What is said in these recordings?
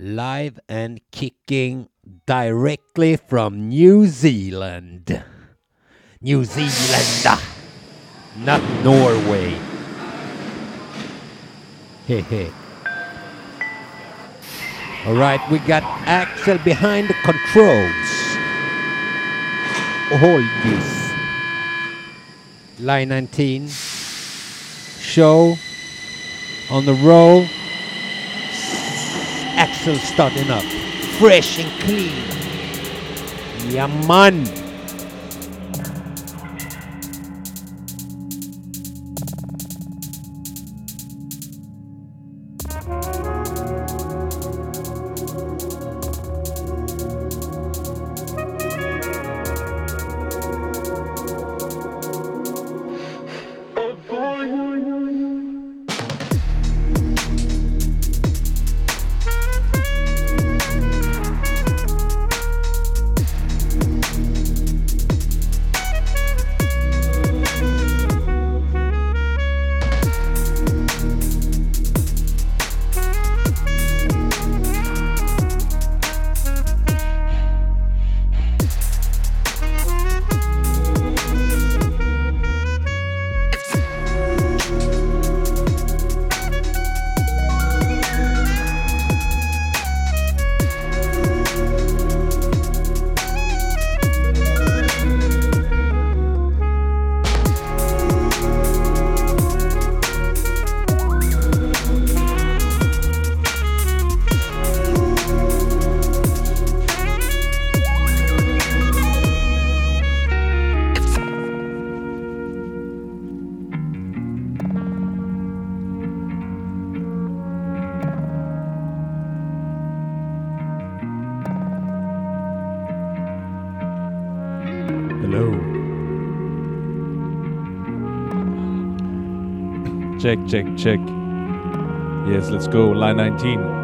live and kicking directly from New Zealand. New Zealand, not Norway. Hehe. All right, we got Axel behind the controls. Hold this. Line 19. Show on the roll. Axel starting up. Fresh and clean. Yeah, man. Check, check, check. Yes, let's go. Line 19.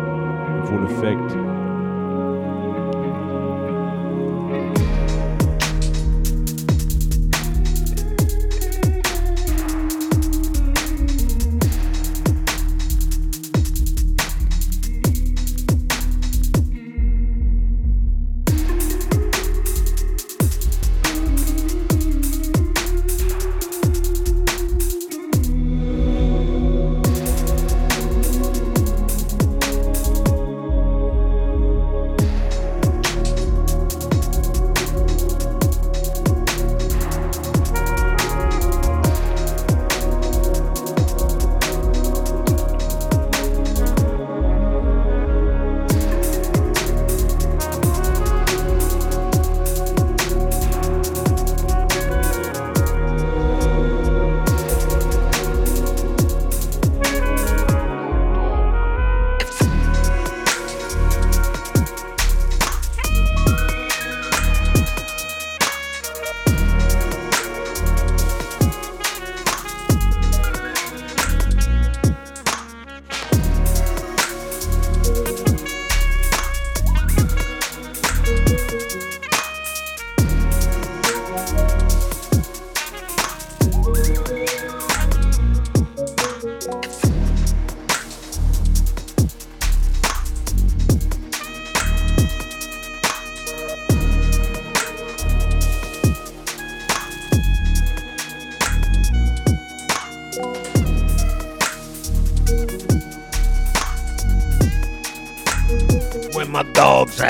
Where av dogs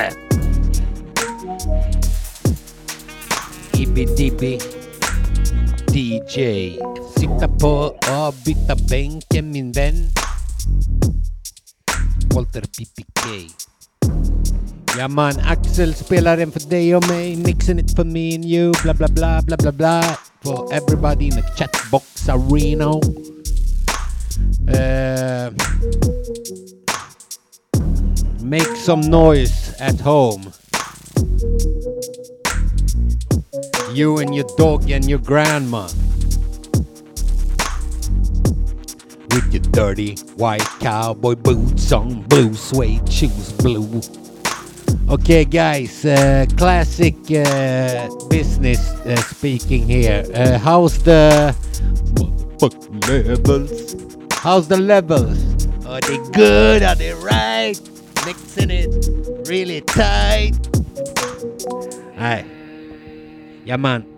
Ibi Ibbi-dibbi DJ Sitta på avbytarbänken min vän Walter PPK Ja man, Axel spelar den för dig och mig. Mixing it for me and you. Bla bla bla bla bla bla. For everybody in the chatbox arena. Uh, Make some noise at home. You and your dog and your grandma. With your dirty white cowboy boots on, blue suede shoes, blue. Okay, guys, uh, classic uh, business uh, speaking here. Uh, how's the levels? How's the levels? Are they good? Are they right? Mixing it really tight. Alright. Yeah, man.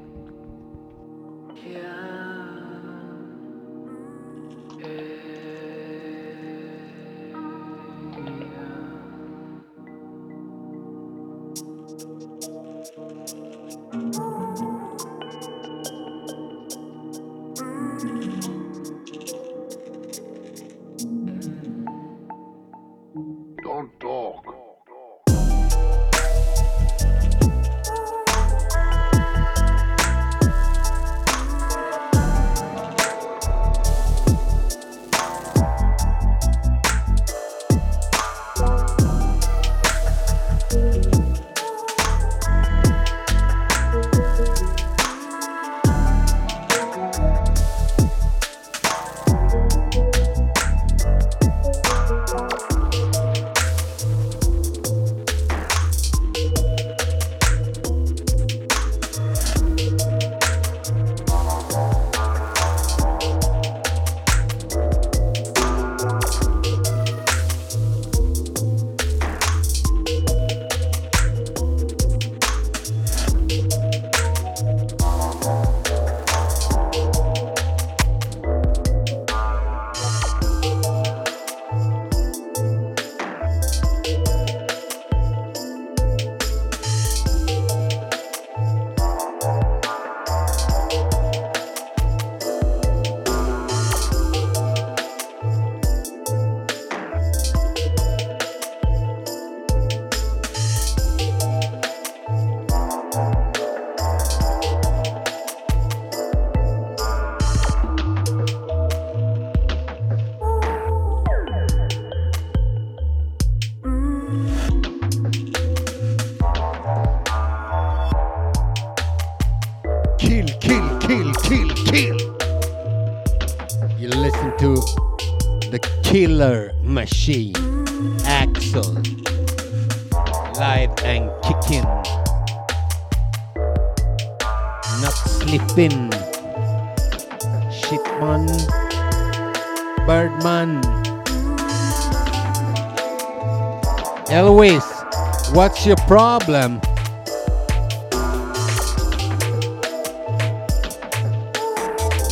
Problem?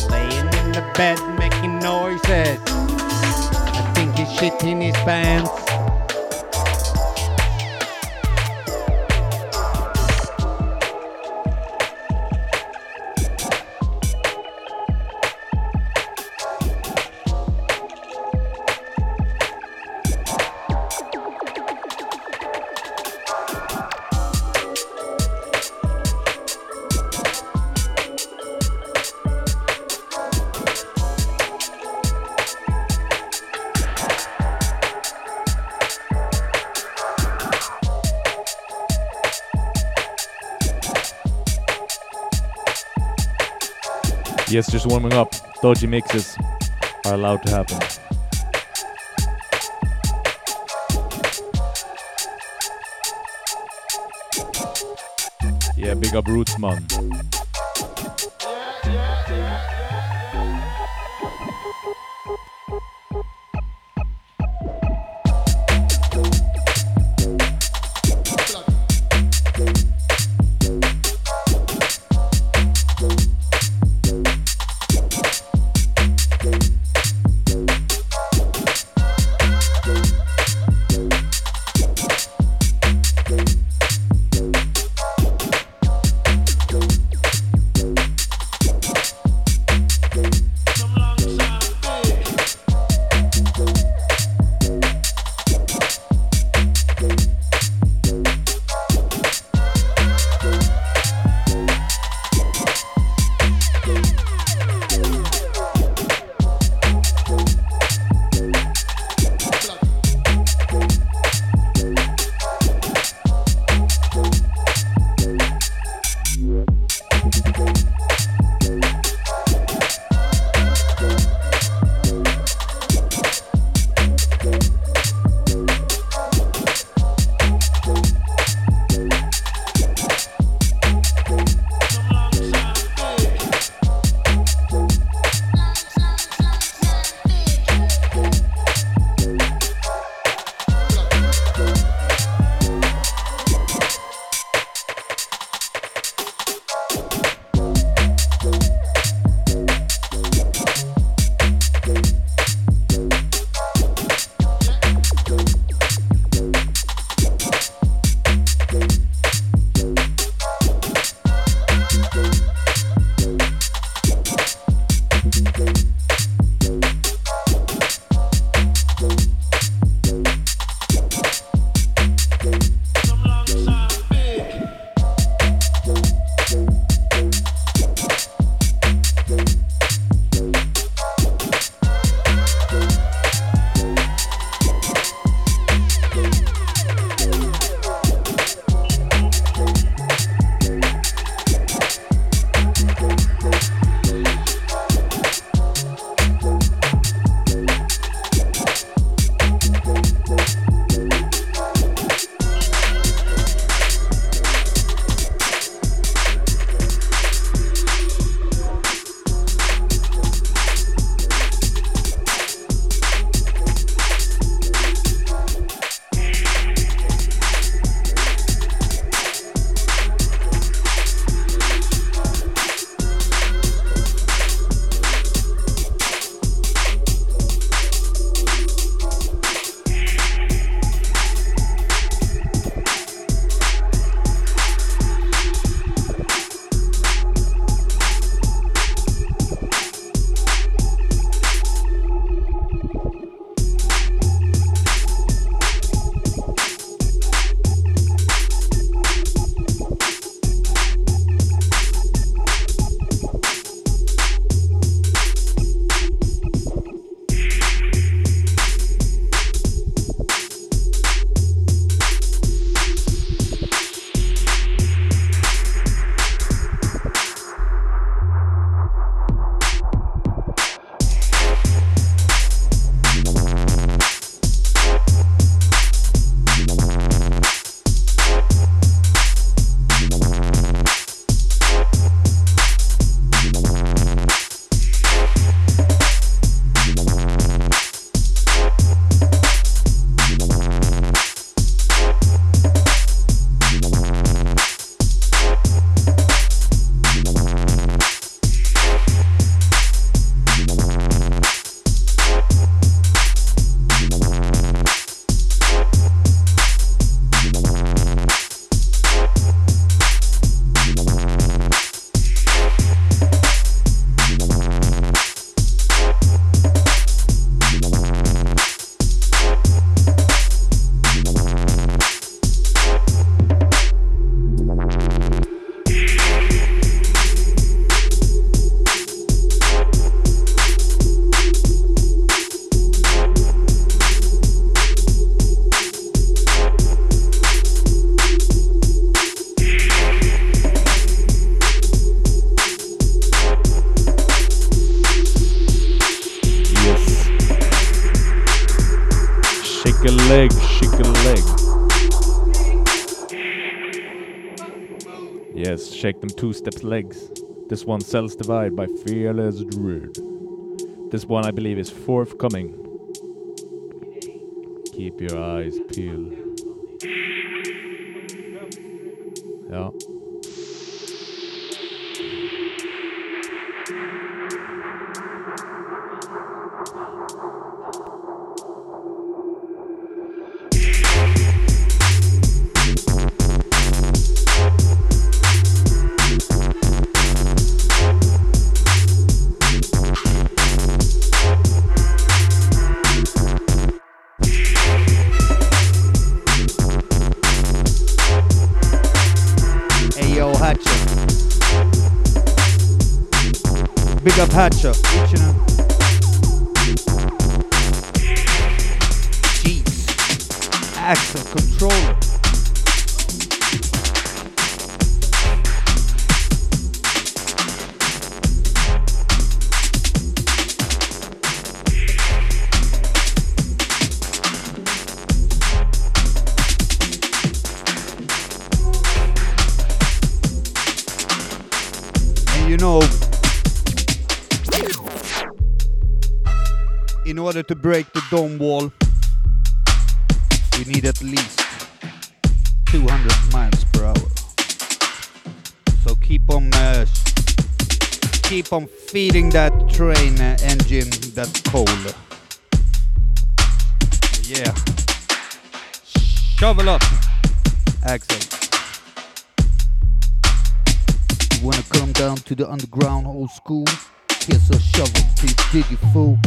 Laying in the bed making noises. I think he's shitting his pants. Yes, just warming up. Dodgy mixes are allowed to happen. Yeah, big up Roots steps legs. This one Cells Divide by Fearless Druid. This one I believe is forthcoming. Keep your eyes peeled. Order to break the dome wall, we need at least 200 miles per hour. So keep on, uh, keep on feeding that train uh, engine that coal. Yeah. Shovel up, Axel. You wanna come down to the underground old school? Here's a shovel, please dig you fool.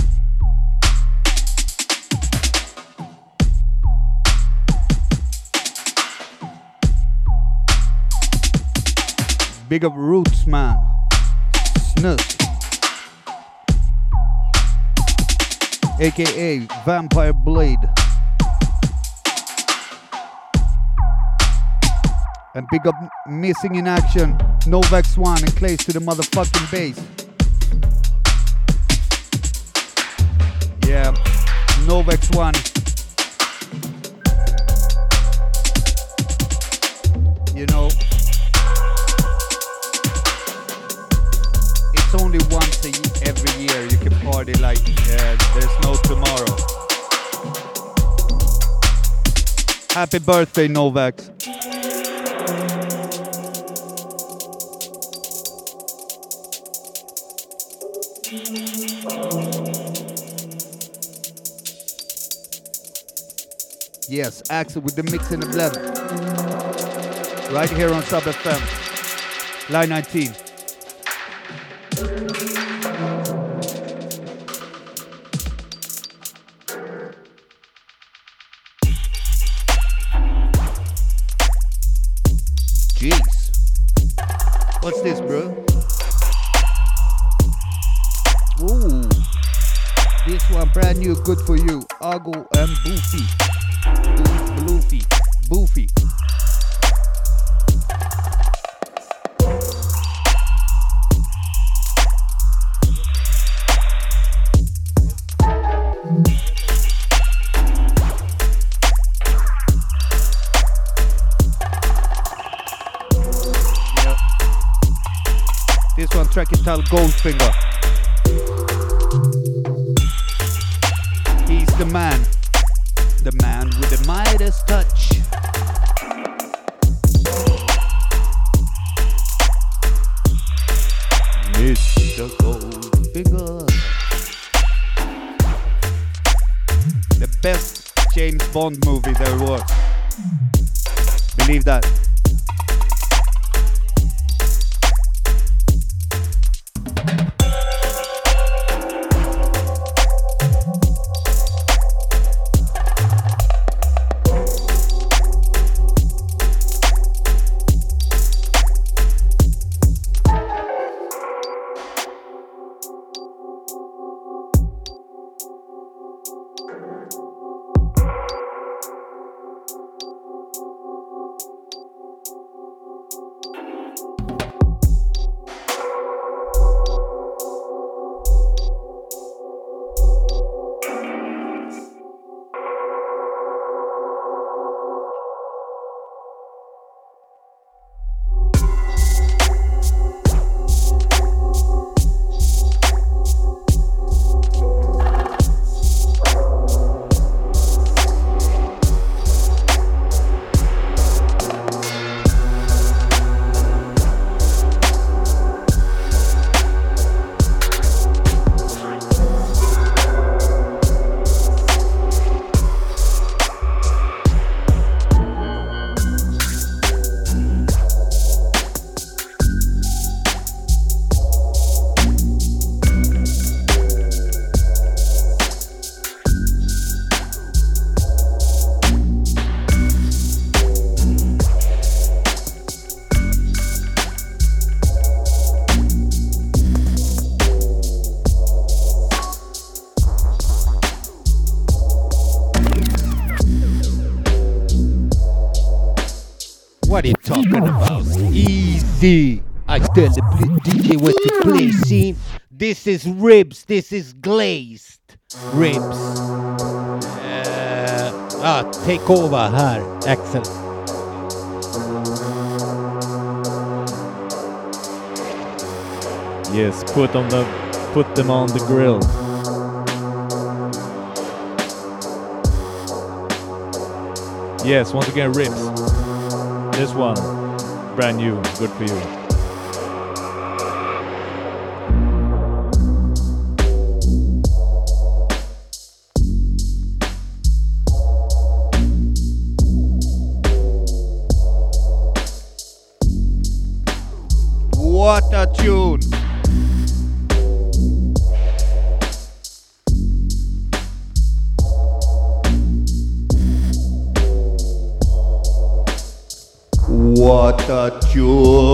Big up roots, man. Snus. AKA Vampire Blade. And big up Missing in Action, Novak Swan, and Clays to the motherfucking base. Yeah, Novak Swan. You know, only once a every year you can party like uh, there's no tomorrow. Happy birthday, Novak. Yes, Axel with the mix and the blend. Right here on Sub FM. Line 19. Good for you. I tell the DJ what to play. See, this is ribs. This is glazed ribs. Uh, ah, take over här, Axel. Yes, put on the put them on the grill. Yes, once again ribs. This one, brand new, good for you. What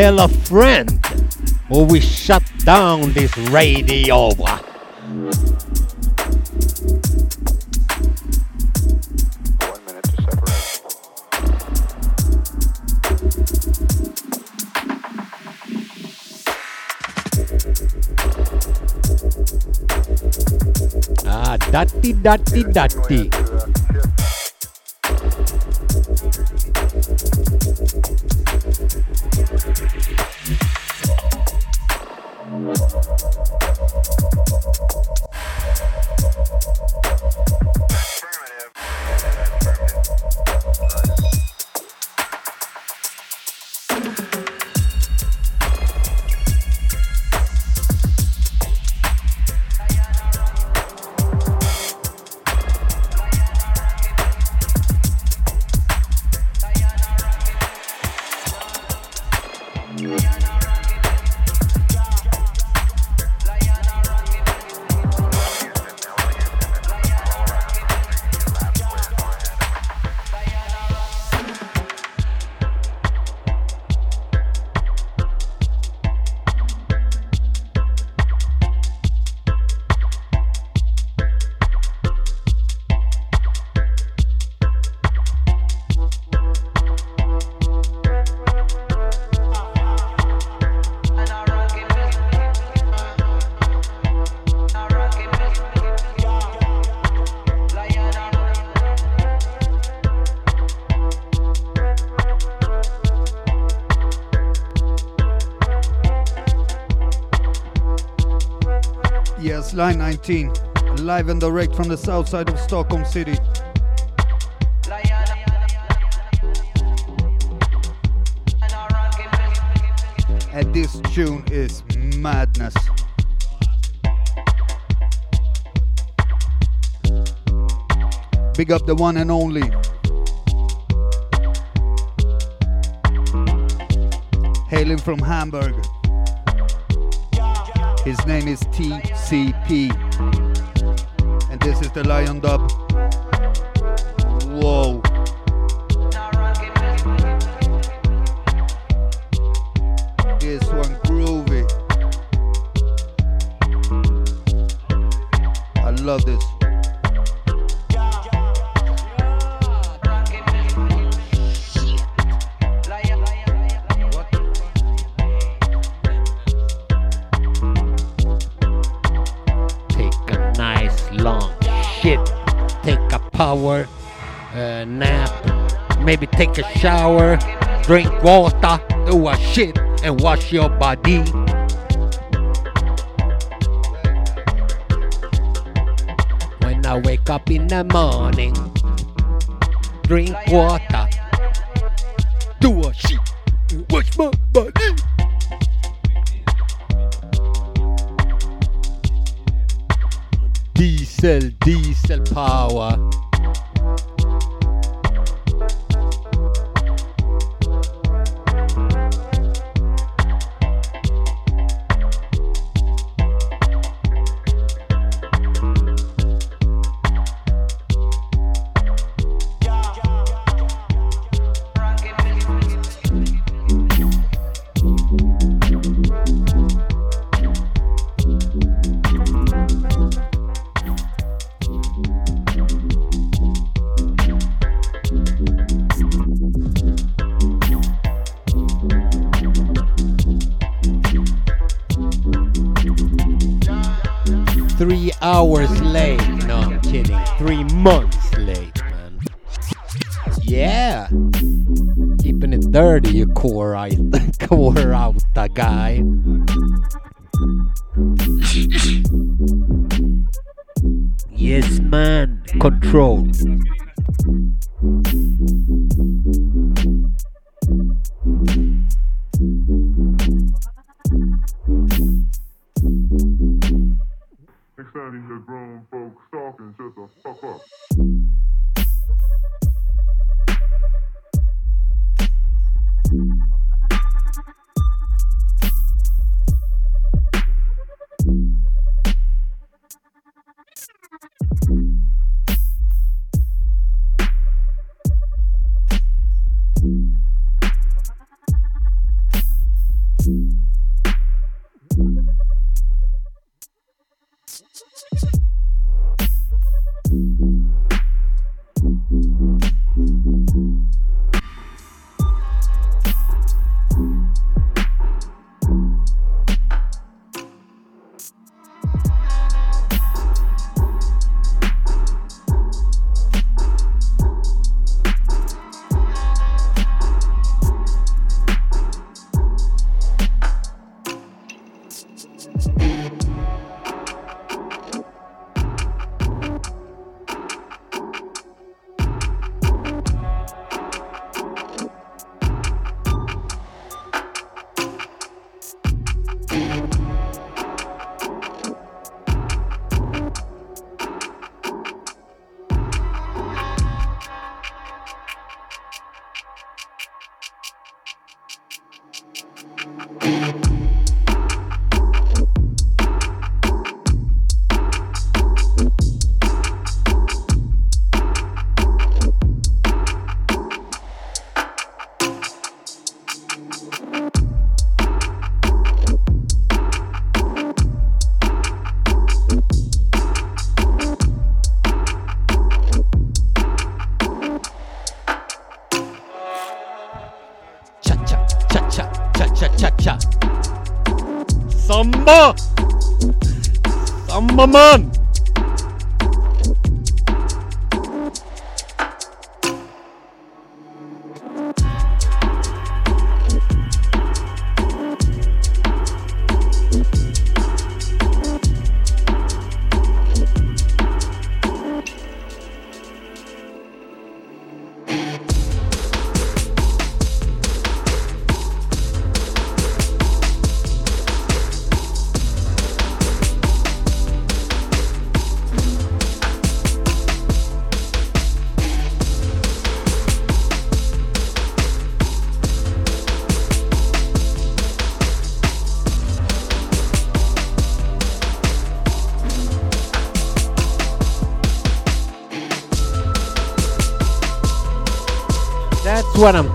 Tell a friend. Or we shut down this radio. One minute. Ah, dutty, dutty, dutty. Live and direct from the south side of Stockholm City. And this tune is madness. Big up the one and only. Hailing from Hamburg. His name is TCP. This is the Lion Dub. A shower. Drink water. Do a shit and wash your body. When I wake up in the morning, drink water. Hours late. No, I'm kidding. Three months late, man. Yeah. Keeping it dirty, you core out, core out the guy. Yes, man. Control.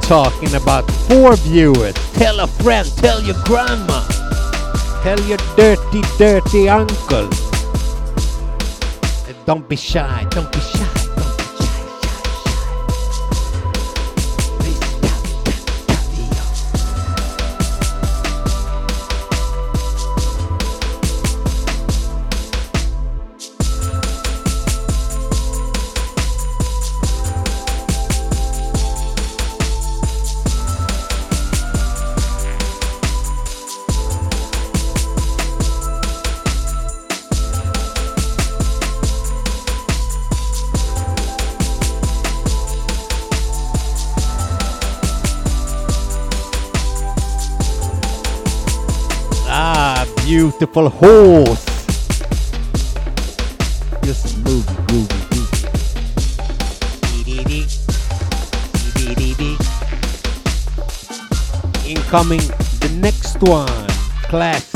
talking about four viewers. Tell a friend, tell your grandma, tell your dirty, dirty uncle. And don't be shy, don't be shy. Faithful Horse. Just move. Incoming the next one, classic.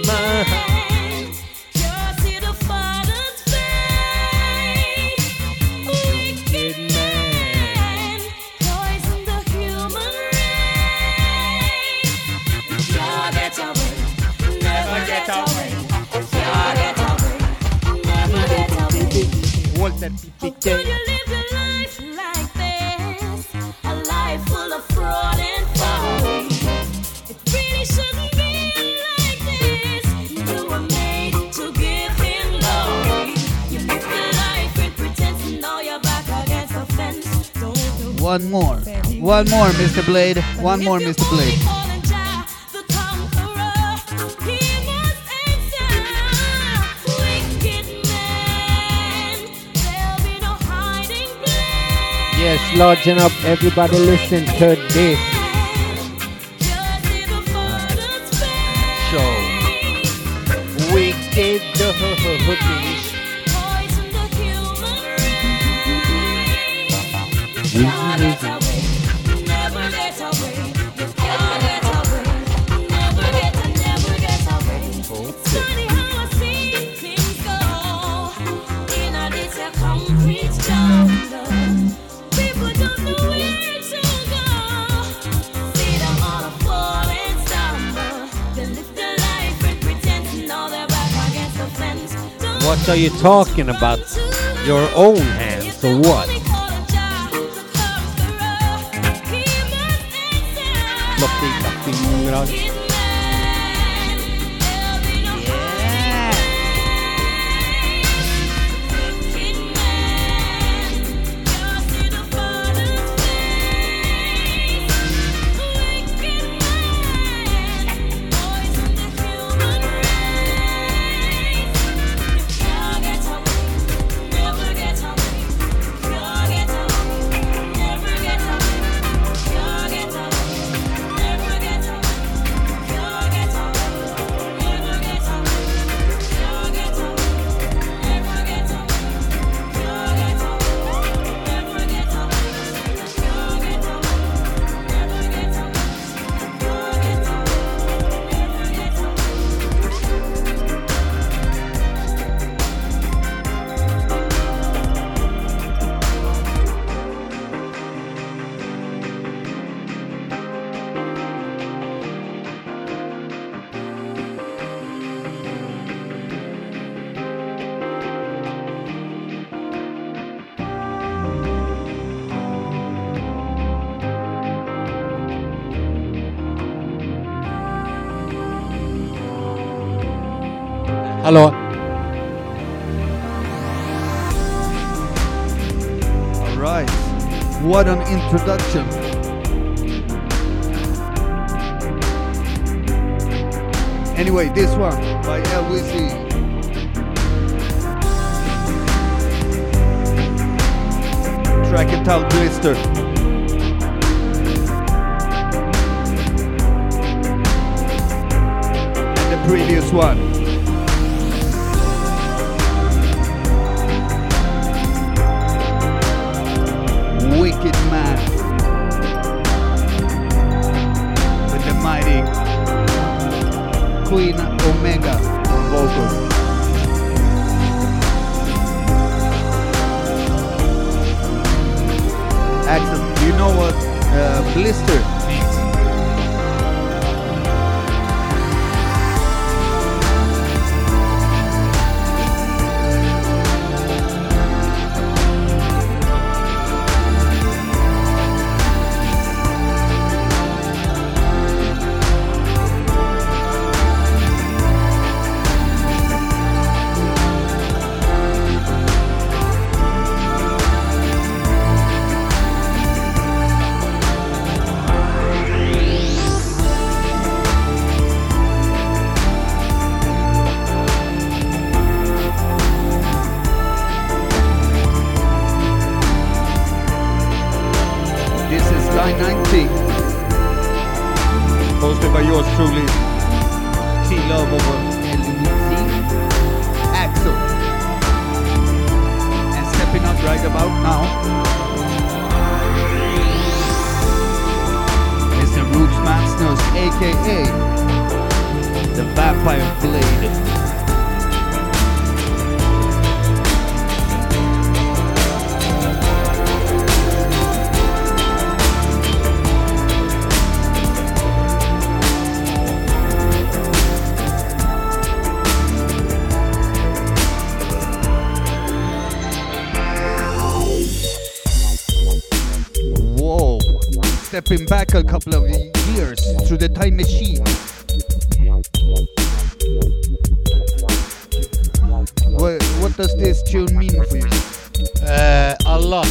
One more, Mr. Blade. One more, Mr. Blade. Yes, lodging up. Everybody listen to this. Show. Wicked. So you're talking about your own hands or what? Fingrar. Stepping back a couple of years through the time machine. What, what does this tune mean for you? Uh, a lot,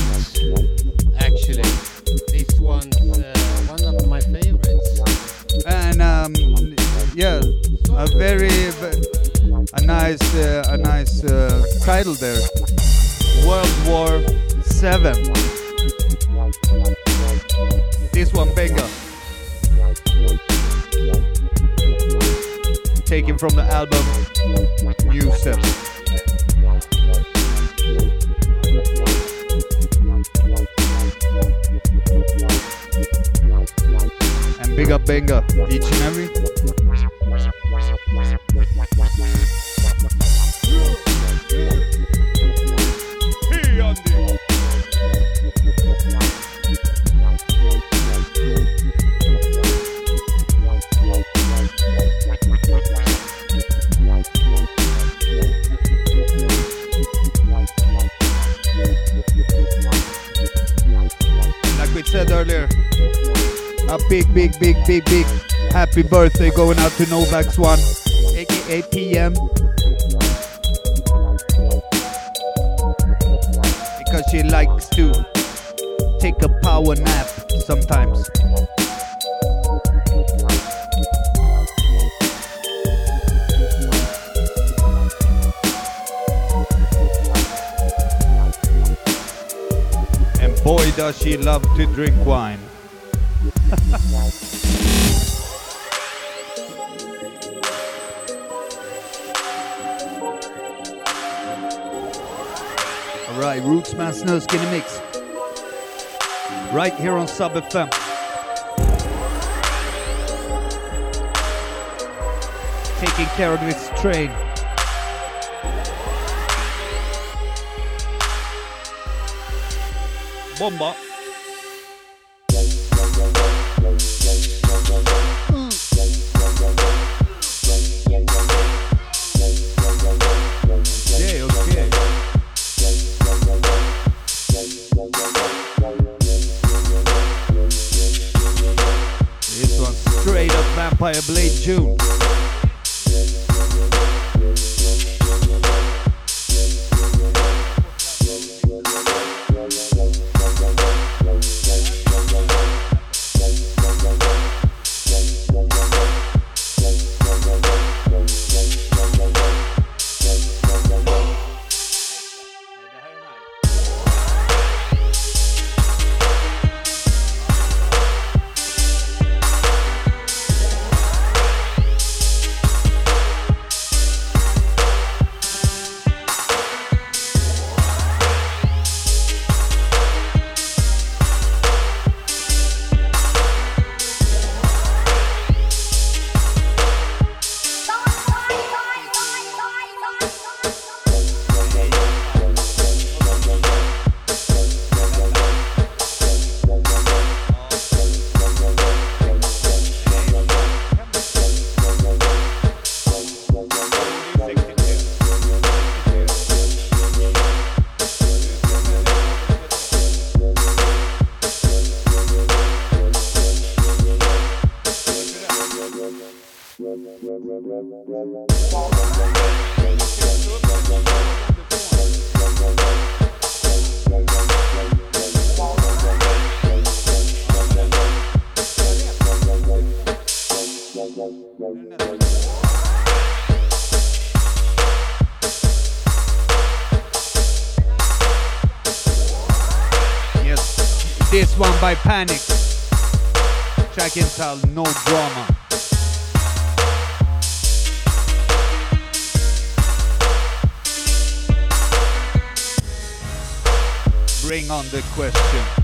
actually. This one's uh, one of my favorites. And um, yeah, a very a nice uh, a nice uh, title there. World War Seven. One, Benga. Taken from the album New Steps. And big up Benga, each and every. Big, big, big, big, happy birthday going out to Novax One, aka PM. Because she likes to take a power nap sometimes. And boy, does she love to drink wine. Right, Rootsman Snursk in mix. Right here on Sub FM. Taking care of this train. Bomba. Panic. Track entitled No Drama. Bring on the question.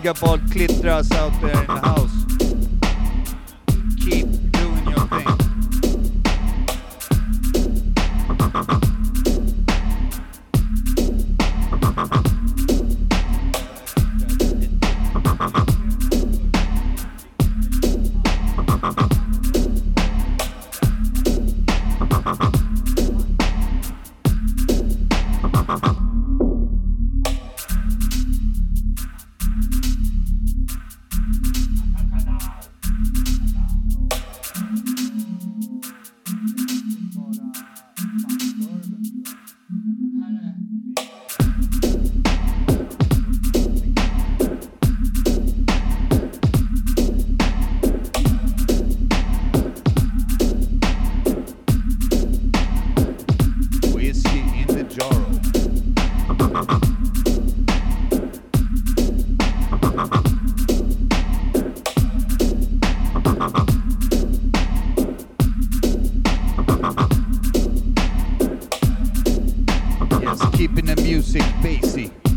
Big up all clitras out there in the music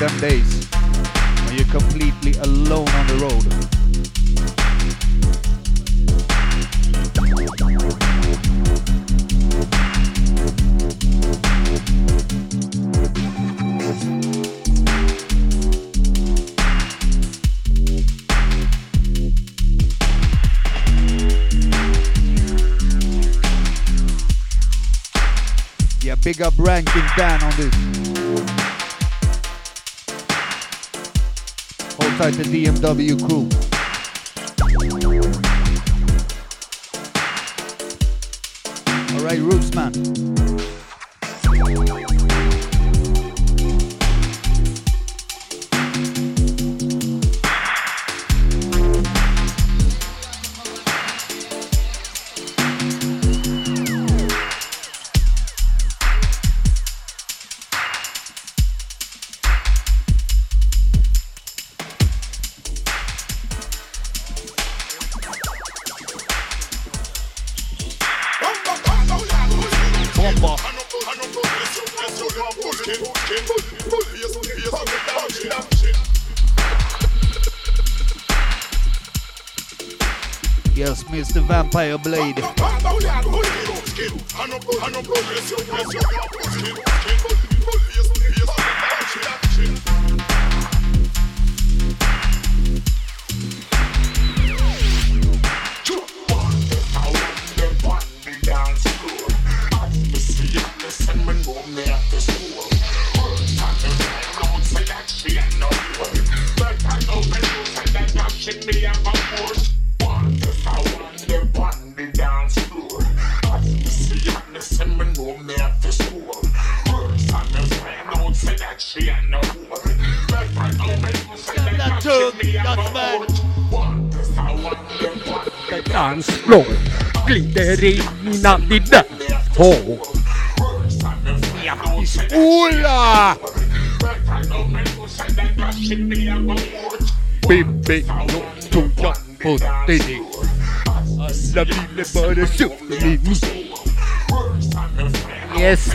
them days when you're completely alone on the road. Yeah, big up ranking Dan on this. Tight the DMW crew. All right, Roots man.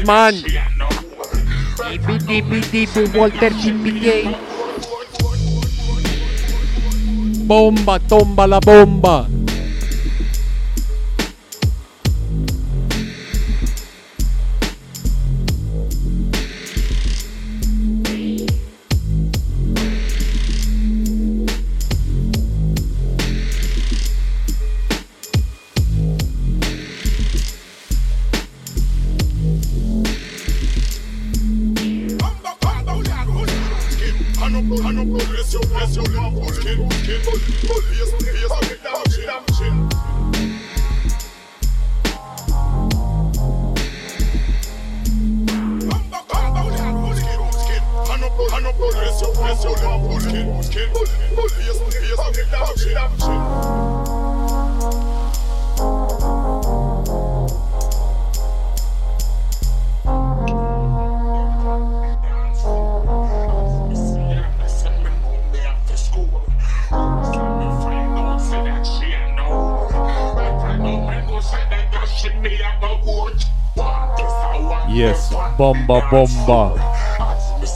Man! Dibby Walter Chippy Bomba, tomba la bomba!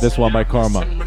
This one by Karma.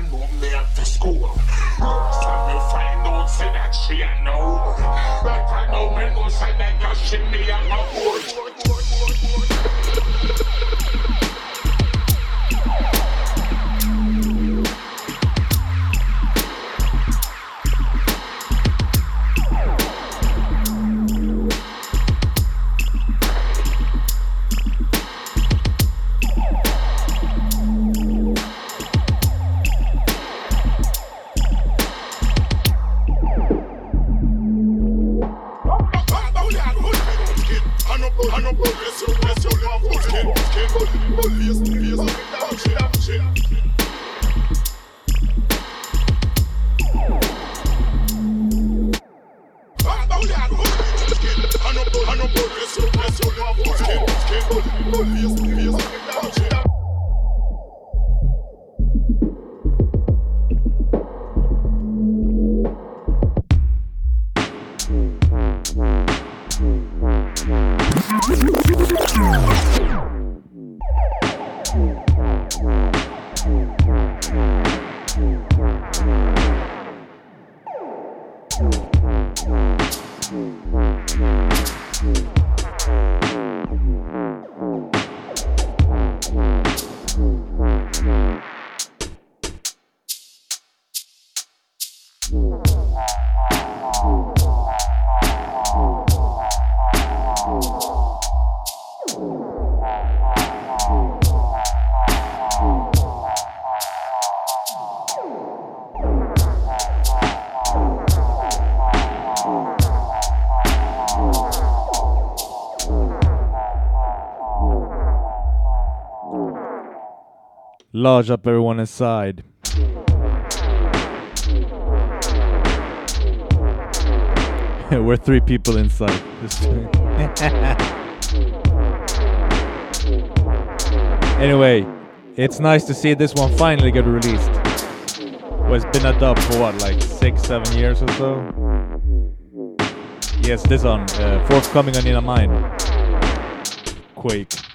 Lodge up everyone inside. We're three people inside. Anyway, it's nice to see this one finally get released. Well, it's been a dub for what, like six, seven years or so? Yes, this one, uh, forthcoming on Innamind. Quake.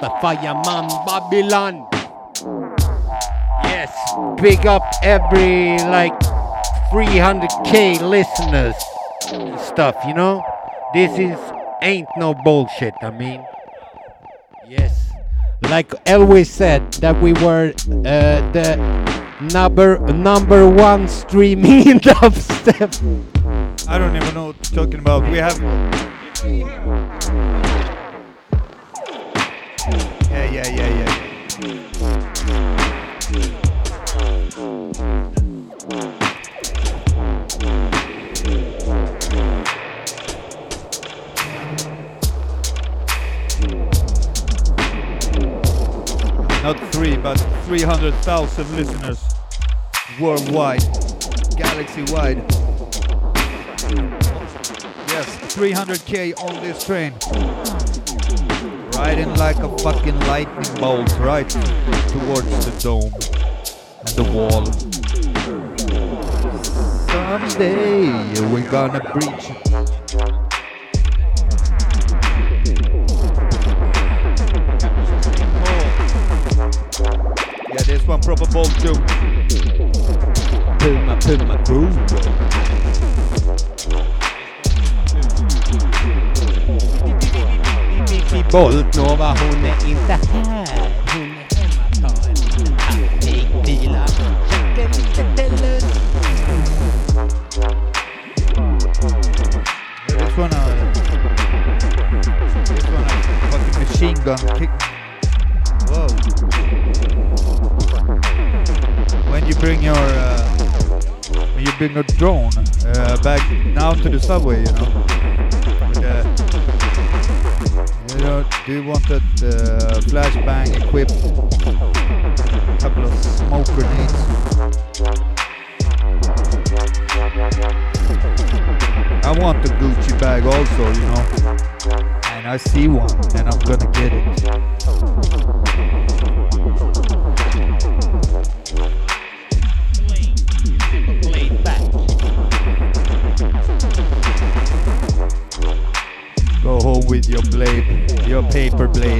The fireman Babylon. Yes, big up every like 300k listeners stuff, you know? This is ain't no bullshit, I mean. Yes. Like Elvis said that we were uh, the number number one streaming in dubstep. I don't even know what you're talking about. We have. Not three, but 300,000 listeners worldwide, galaxy wide. Yes, 300k on this train. Riding like a fucking lightning bolt right towards the dome the wall. Someday we're gonna breach. Yeah, this one proper bolt too. Puma, Puma, groove. Bolt Nova, hon är inte här. Fucking kick. Whoa. When you bring your, uh, when you bring your drone uh, back down to the subway, you know. Uh, you know, do you want that uh, flashbang equipped? Couple of smoke grenades. I want the Gucci bag also, you know. And I see one, and I'm gonna it. Go home with your blade, your paper blade.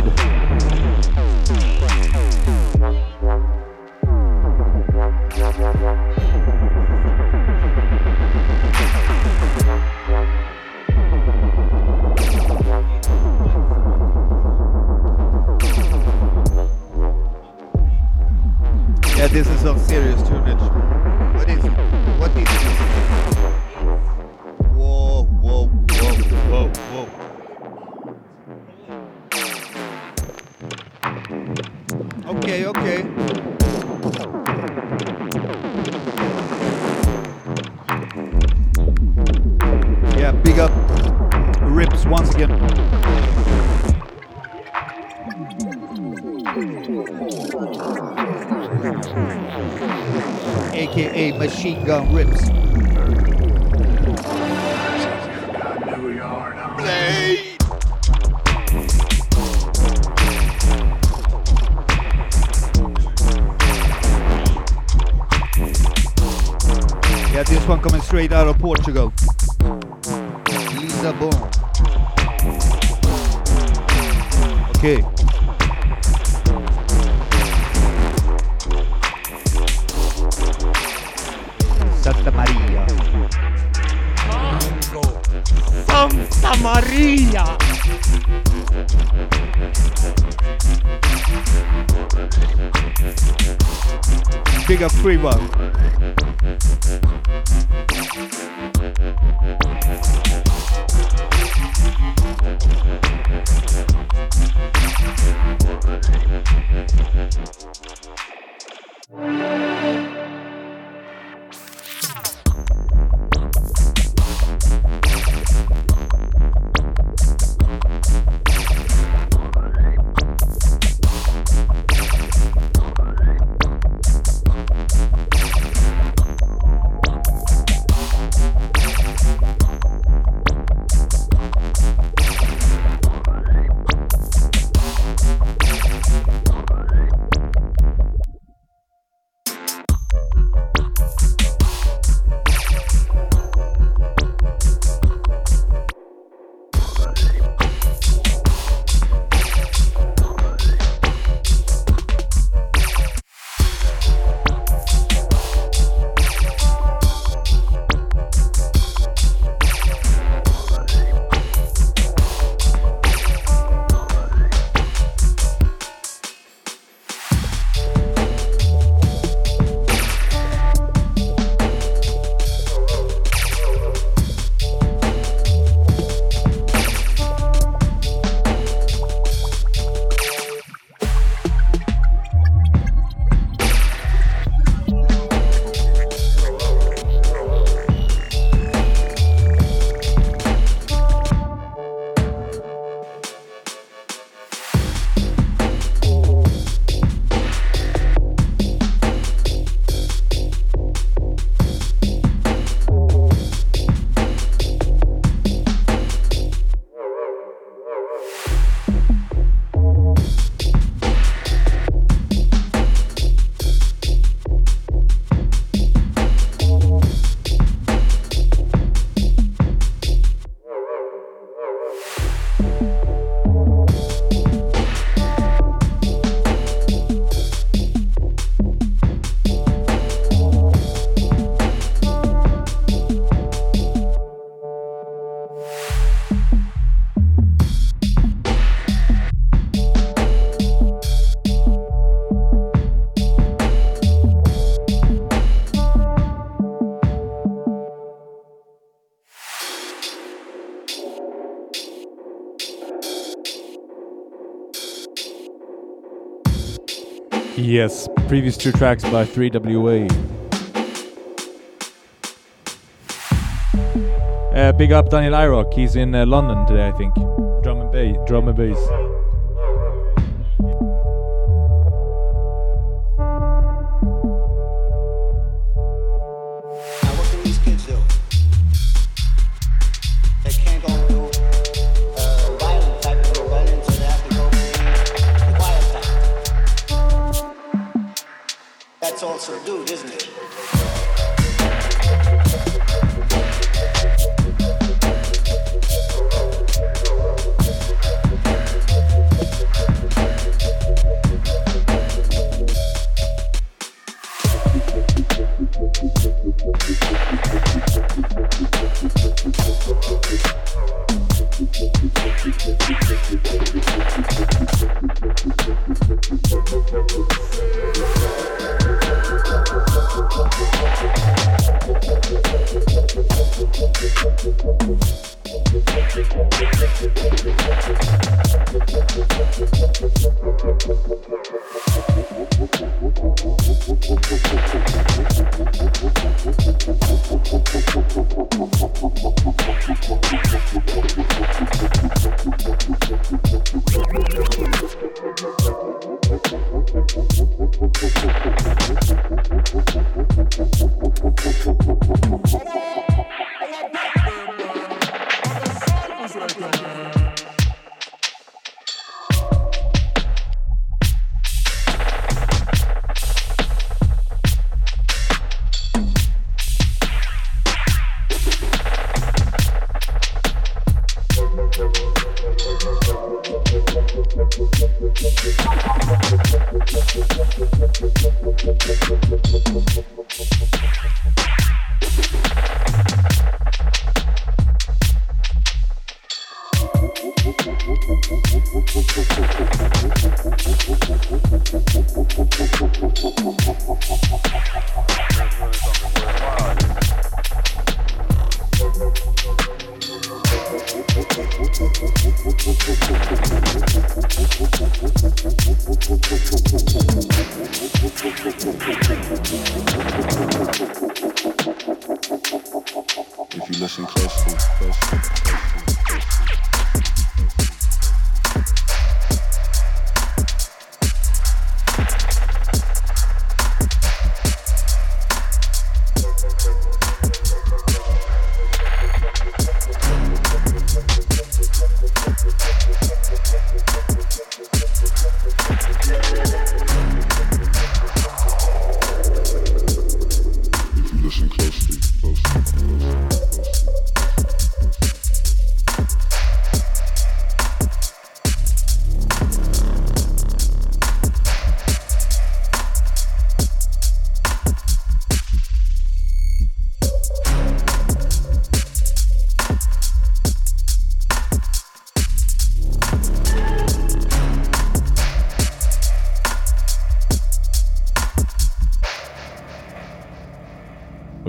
Yes, previous two tracks by 3WA. Uh, big up Daniel Irock. He's in uh, London today, I think. Drum and bass. Drum and bass.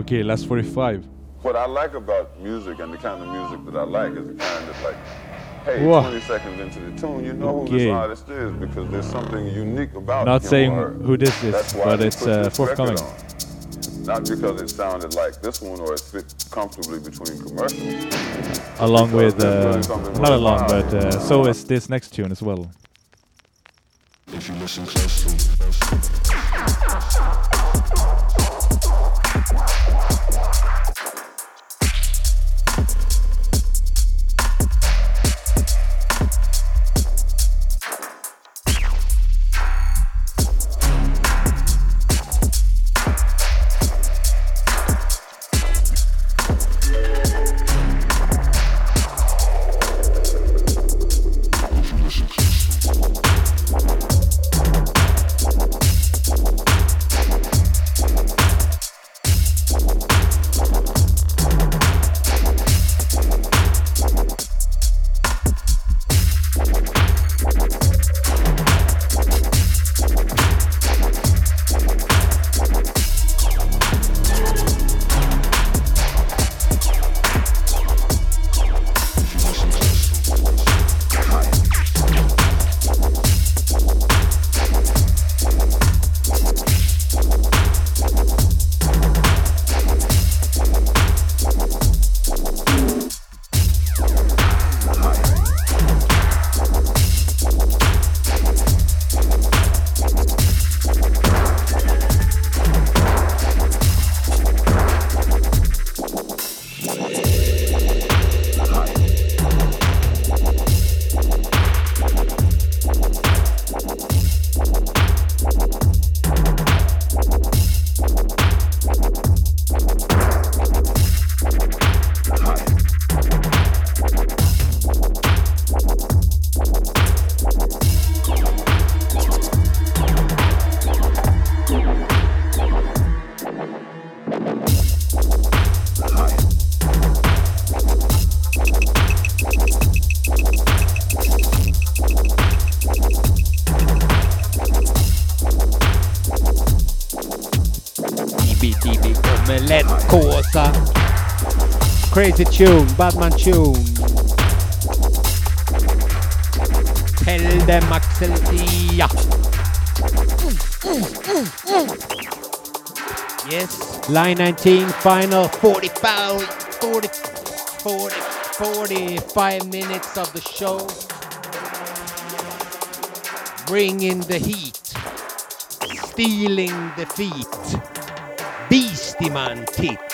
Okay, last 45. What I like about music and the kind of music that I like is the kind that like, hey, Whoa. 20 seconds into the tune, you know who Okay. this artist is because there's something unique about it. Not him or saying her. who this is, but it's, put uh, this forthcoming. Not because it sounded like this one or it fit comfortably between commercials. Along Because with, there's uh, really not along, but uh, so is this next tune as well. If you listen closely, closely. Tune, Batman tune. Tell them Axel Dia. Yes, line 19, final 45, 40, 40, 45 minutes of the show. Bringing the heat, stealing the feet. Beastie Man tits.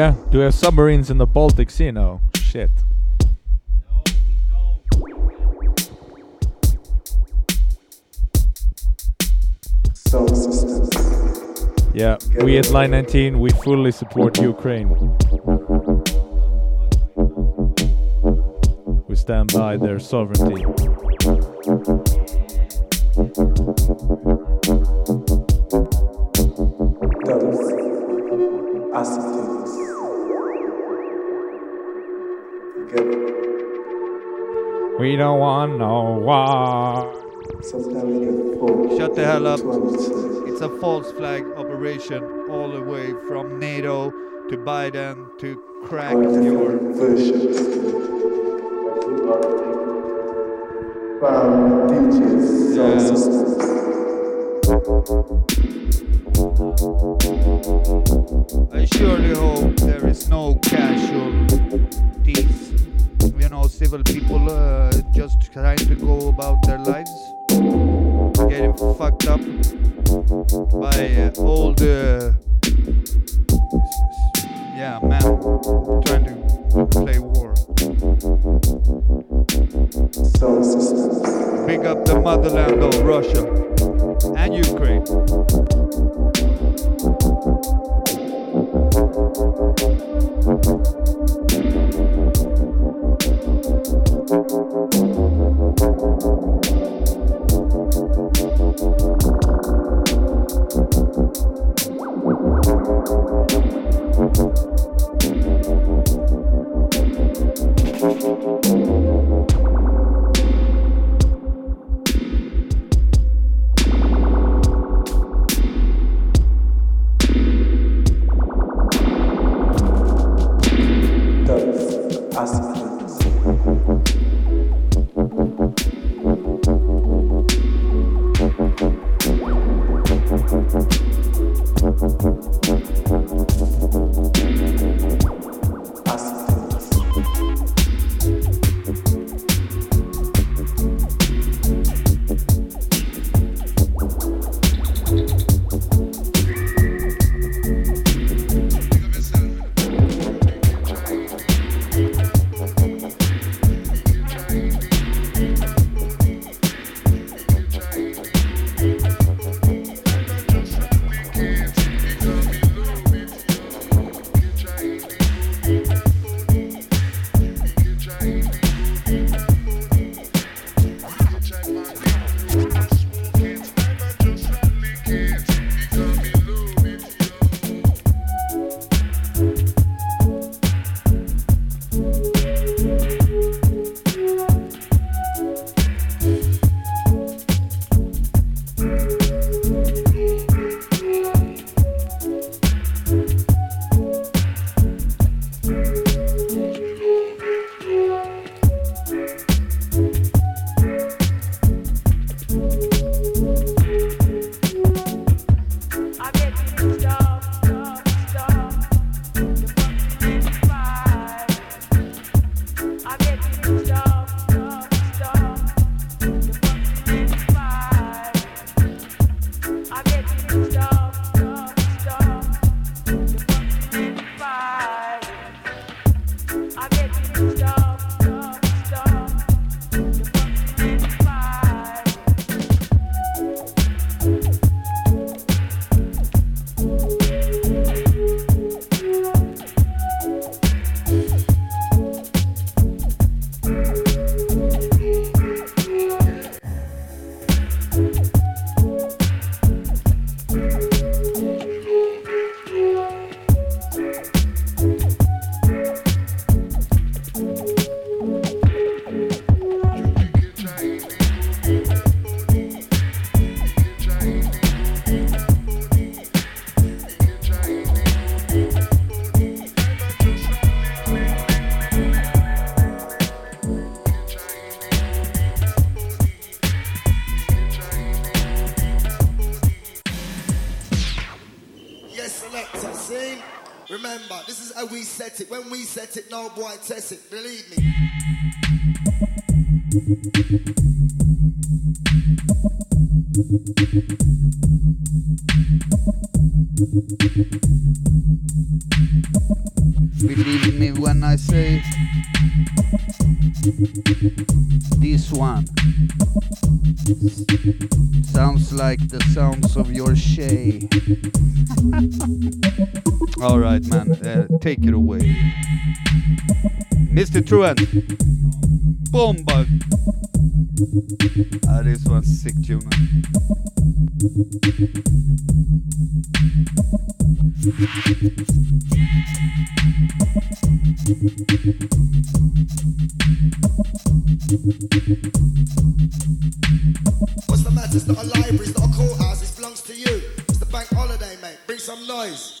Yeah, do we have submarines in the Baltic Sea now? Shit. Yeah, we at Line 19, we fully support Ukraine. We stand by their sovereignty. Don't want no war. Sometimes we get full Shut the hell up. It's a false flag operation all the way from NATO to Biden to crack your. versions. From DJs, sound Yeah. I surely hope there is no casualties. You know, civil people uh, just trying to go about their lives. getting fucked up by uh, old. Uh, yeah, man, trying to play war. So, Big up the motherland of Russia and Ukraine. Believe me when I say this one sounds like the sounds of your Shay. All right, man, uh, take it away, Mr. Truant. Bomba. Ah, this one's sick tune. What's the matter? It's not a library, it's not a courthouse, it belongs to you. It's the bank holiday, mate. Bring some noise.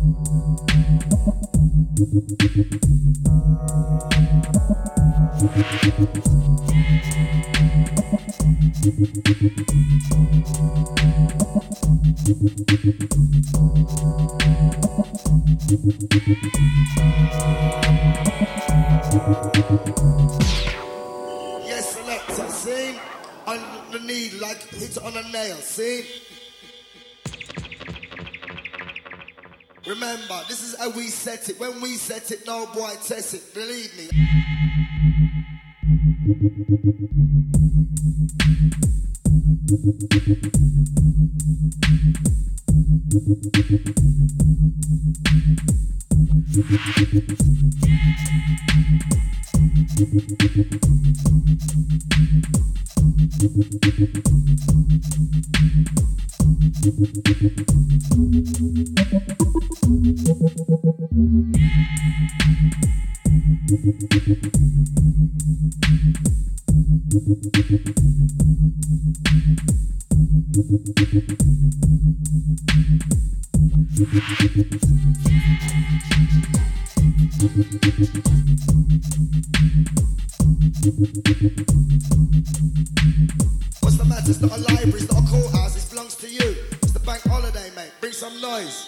Yes, selector, see? On the knee, like hit on a nail, see? Remember, this is how we set it. When we set it, no boy test it. Believe me. What's the matter? It's not a library, it's not a courthouse, it belongs to you. It's the bank holiday, mate. Bring some noise.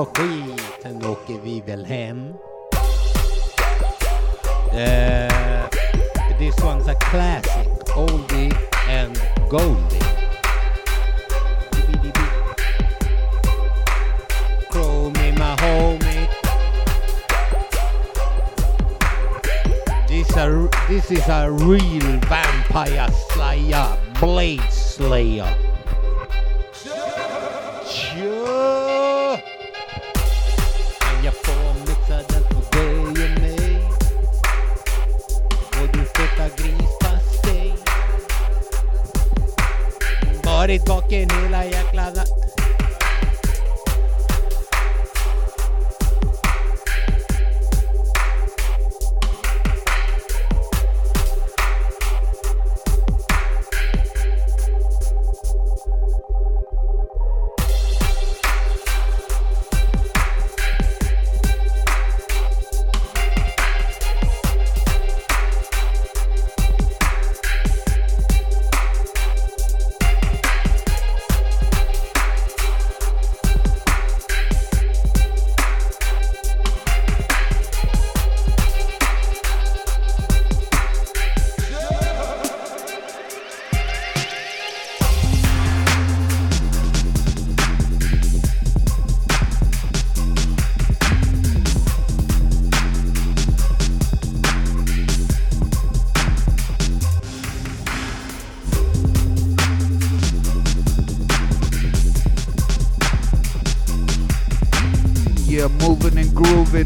lövbiff och skit. Åker vi väl hem. Uh, this one's a classic. Oldie and goldie. Chromie, my homie. This is a real vampire slayer, blade slayer.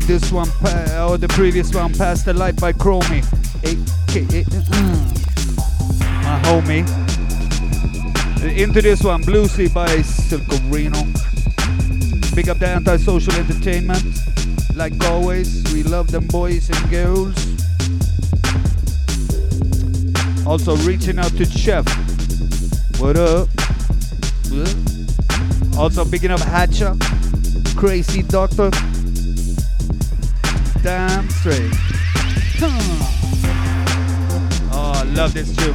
This one, pa- or the previous one, Past the Light by Chromie. AKA, mm, my homie. Into this one, Bluesy by Silcorino. Big up the anti-social entertainment. Like always, we love them boys and girls. Also reaching out to Chef. What up? Also picking up Hatcher, Crazy Doctor. Damn straight. Oh, I love this tune.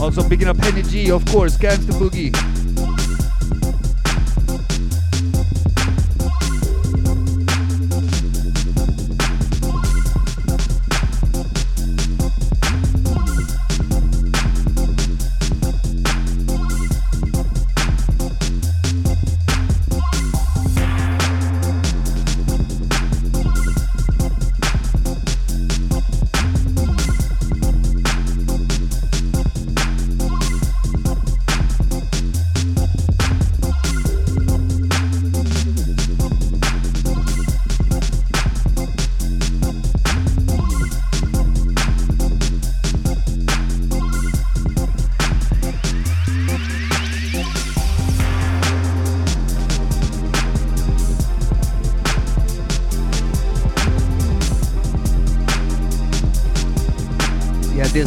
Also picking up Henny G, of course, Gangsta Boogie.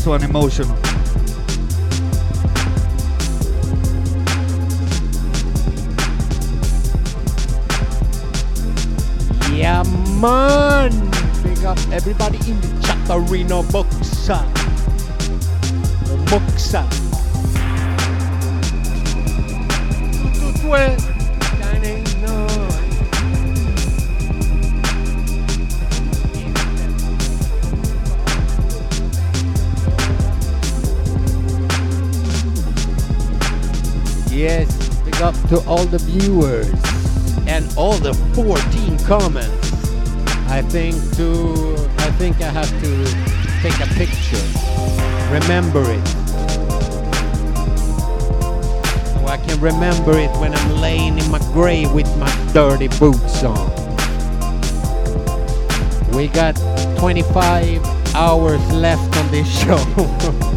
One emotional. Yeah, man! Big up everybody in the Chatarino Boxa. Boxa. Tututue. Eh? Shining Yes, big up to all the viewers and all the 14 comments. I think to I think I have to take a picture. Remember it. So I can remember it when I'm laying in my grave with my dirty boots on. We got 25 hours left on this show.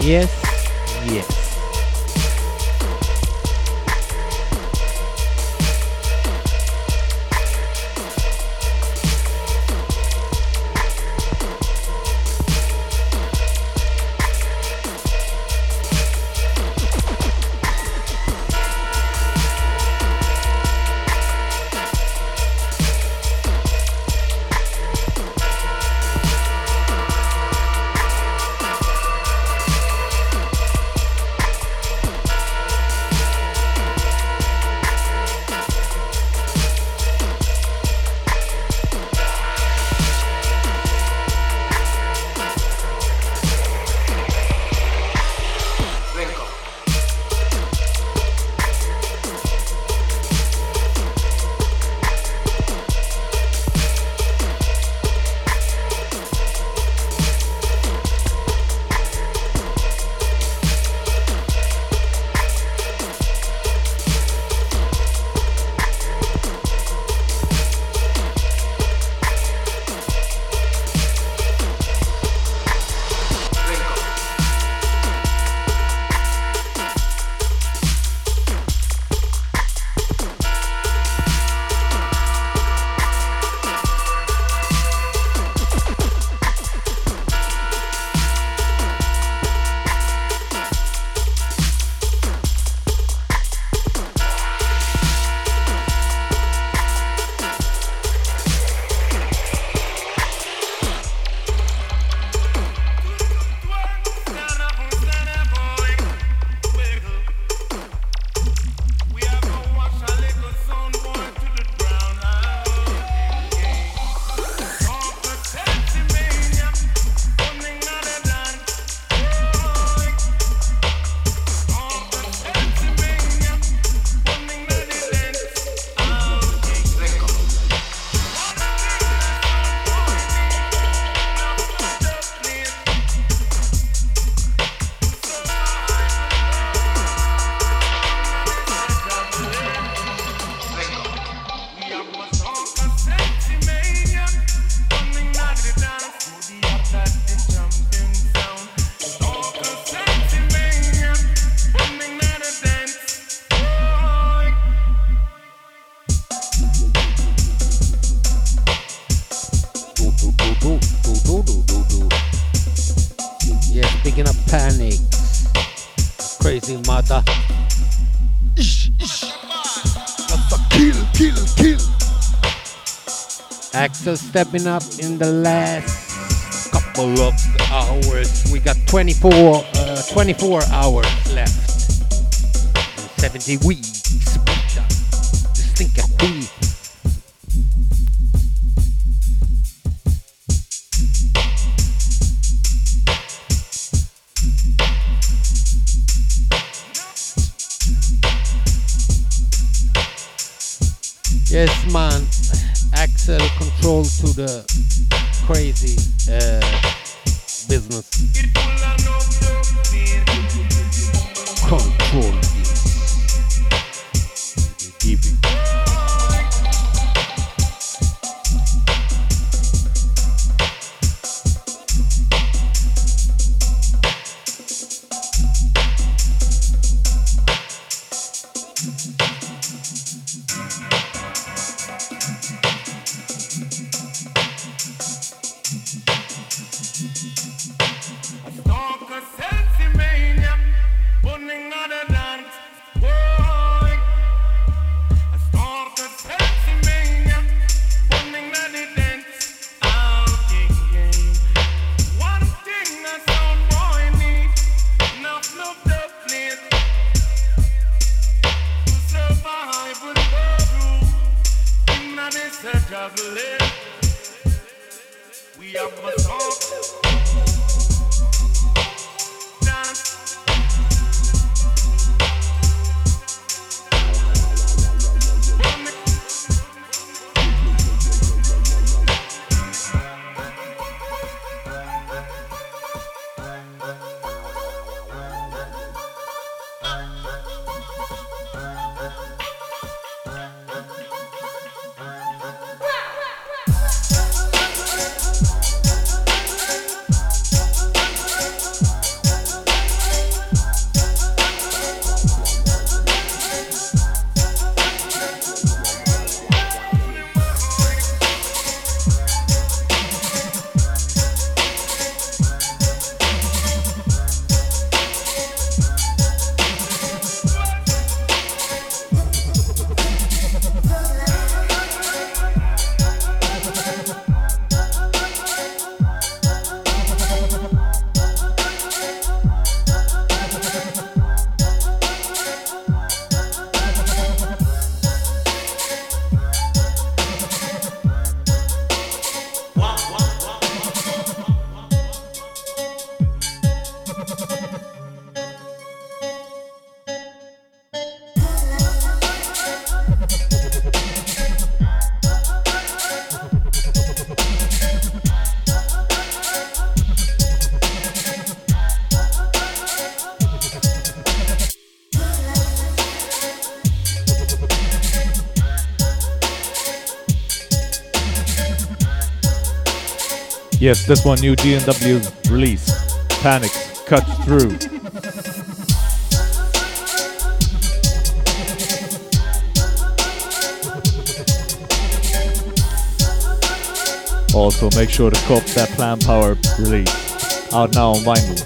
Yes, yes. Stepping up in the last couple of hours. We got 24, uh, 24 hours left. 70 weeks. The crazy uh, Yes, this one new DNW release. Panics cut through. Also, make sure to cop that Plan Power release. Out now on vinyl.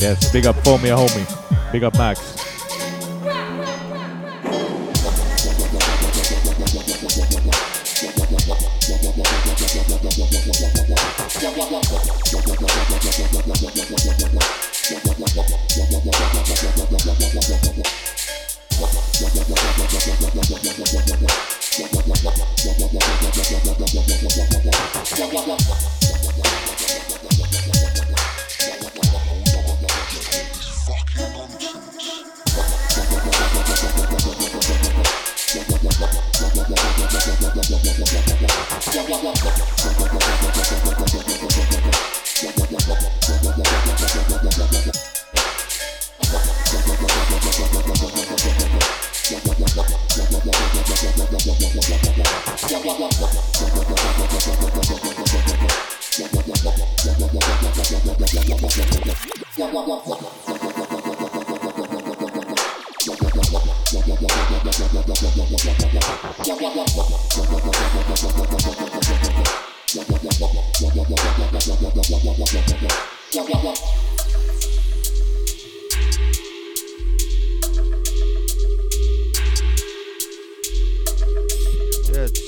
Yes, big up for me, homie. Big up Max.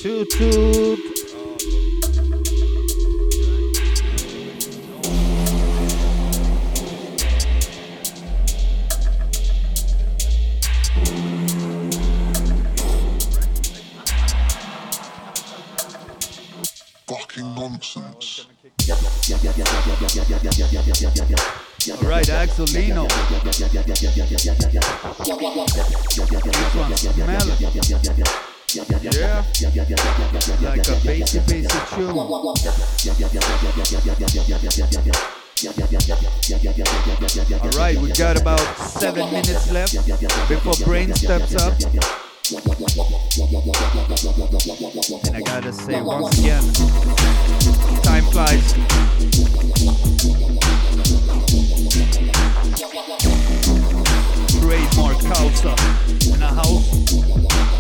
two two. Got about seven minutes left before Brain steps up. And I gotta say once again, time flies. Trademark Causa in a house.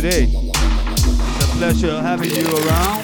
Today. It's a pleasure having you around.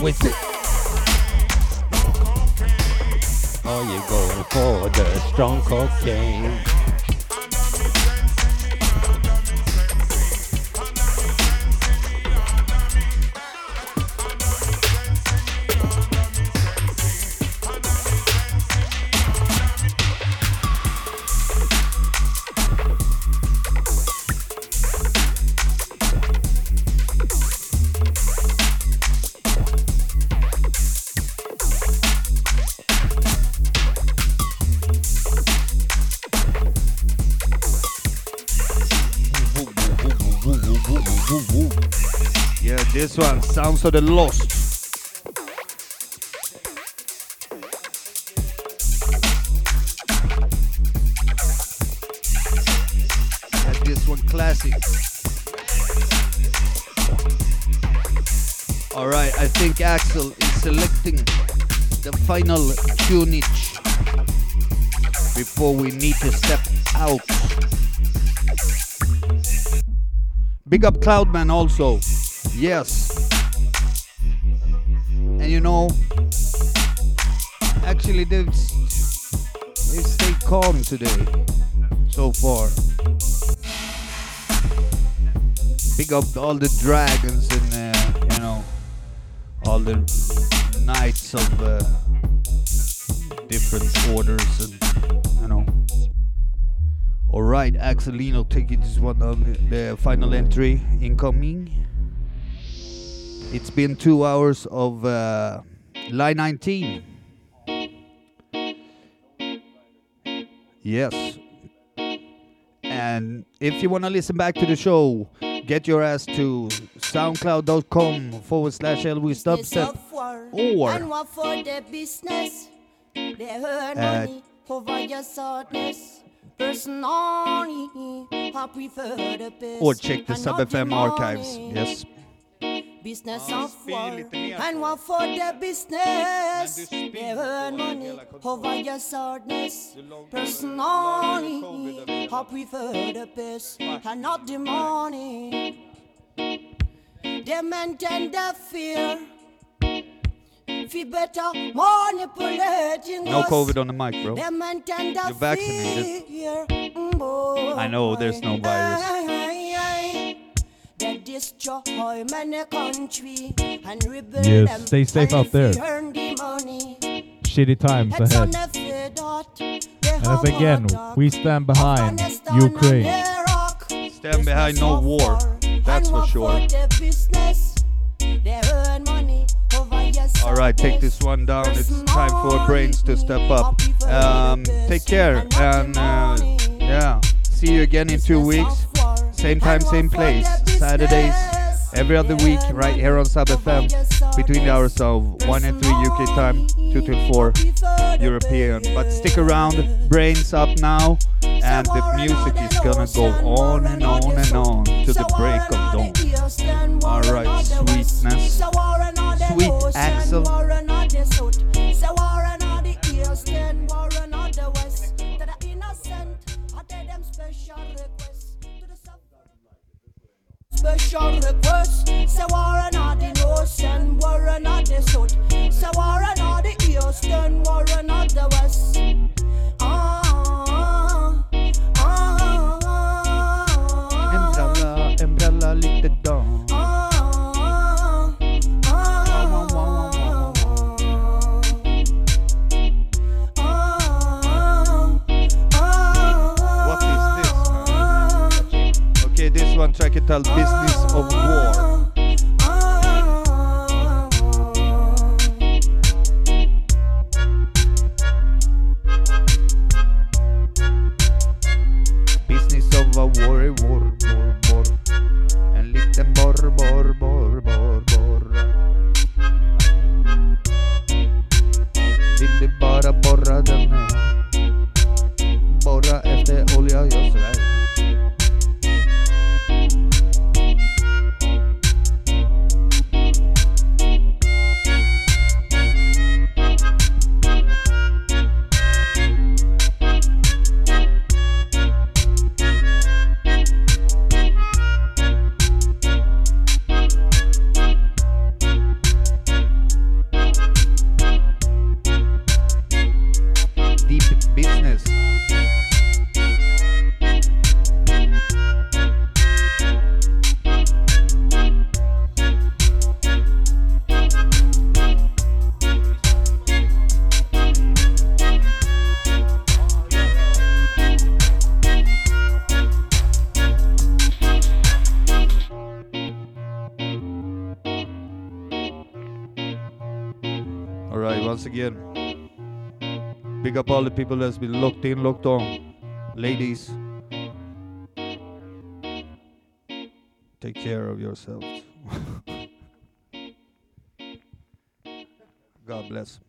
A Of the Lost. Yeah, this one, classic. Alright, I think Axel is selecting the final tunage before we need to step out. Big up Cloudman also. Yes. Know, actually they've, they've stayed calm today so far. Pick up all the dragons and uh, you know all the knights of uh, different orders and you know. All right, Axelino, take this one on the final entry incoming. It's been two hours of uh, line 19. Yes. And if you want to listen back to the show, get your ass to soundcloud.com forward slash L-Wiz Dubstep. Or and what for the business they earn Uh, money over your sadness personally I prefer the best or check the and Sub FM archives. Yes. Business of war and what for the business they earn money over your sadness personally I prefer the best and not the money they maintain the fear Fi better manipulating No. COVID on the mic, bro. Them maintain the You're vaccinated. fear. Mm. I know there's no virus. Aye, aye. Destroy many country and rebuild Yes, them. stay safe and out there. the money. Shitty times It's ahead. the fear that they And as again, we stand behind Ukraine. and Stand behind no war. That's for sure. For the business, they earn money over your All right, take this one down. It's time for brains to step up. Um, take care, and uh, yeah, see you again in two weeks. Same time, same place. Saturdays, every other week, right here on Sub FM, between the hours of 1 and 3 UK time, 2 till 4 European. But stick around, brains up now, and the music is gonna go on and on and on to the break of dawn. All right, sweetness, sweet Axel. Special request, say war and all the ocean, war and all the south, say war and all the eastern, war and all the west. One tracket it Business of War. Business of a war, a war, war, war. En liten borr, borr, borr, borr, borr. Vill du bara borra den här? Borra efter olja, jag svär. Again, big up all the people that's been locked in, locked on. Ladies, take care of yourselves. God bless.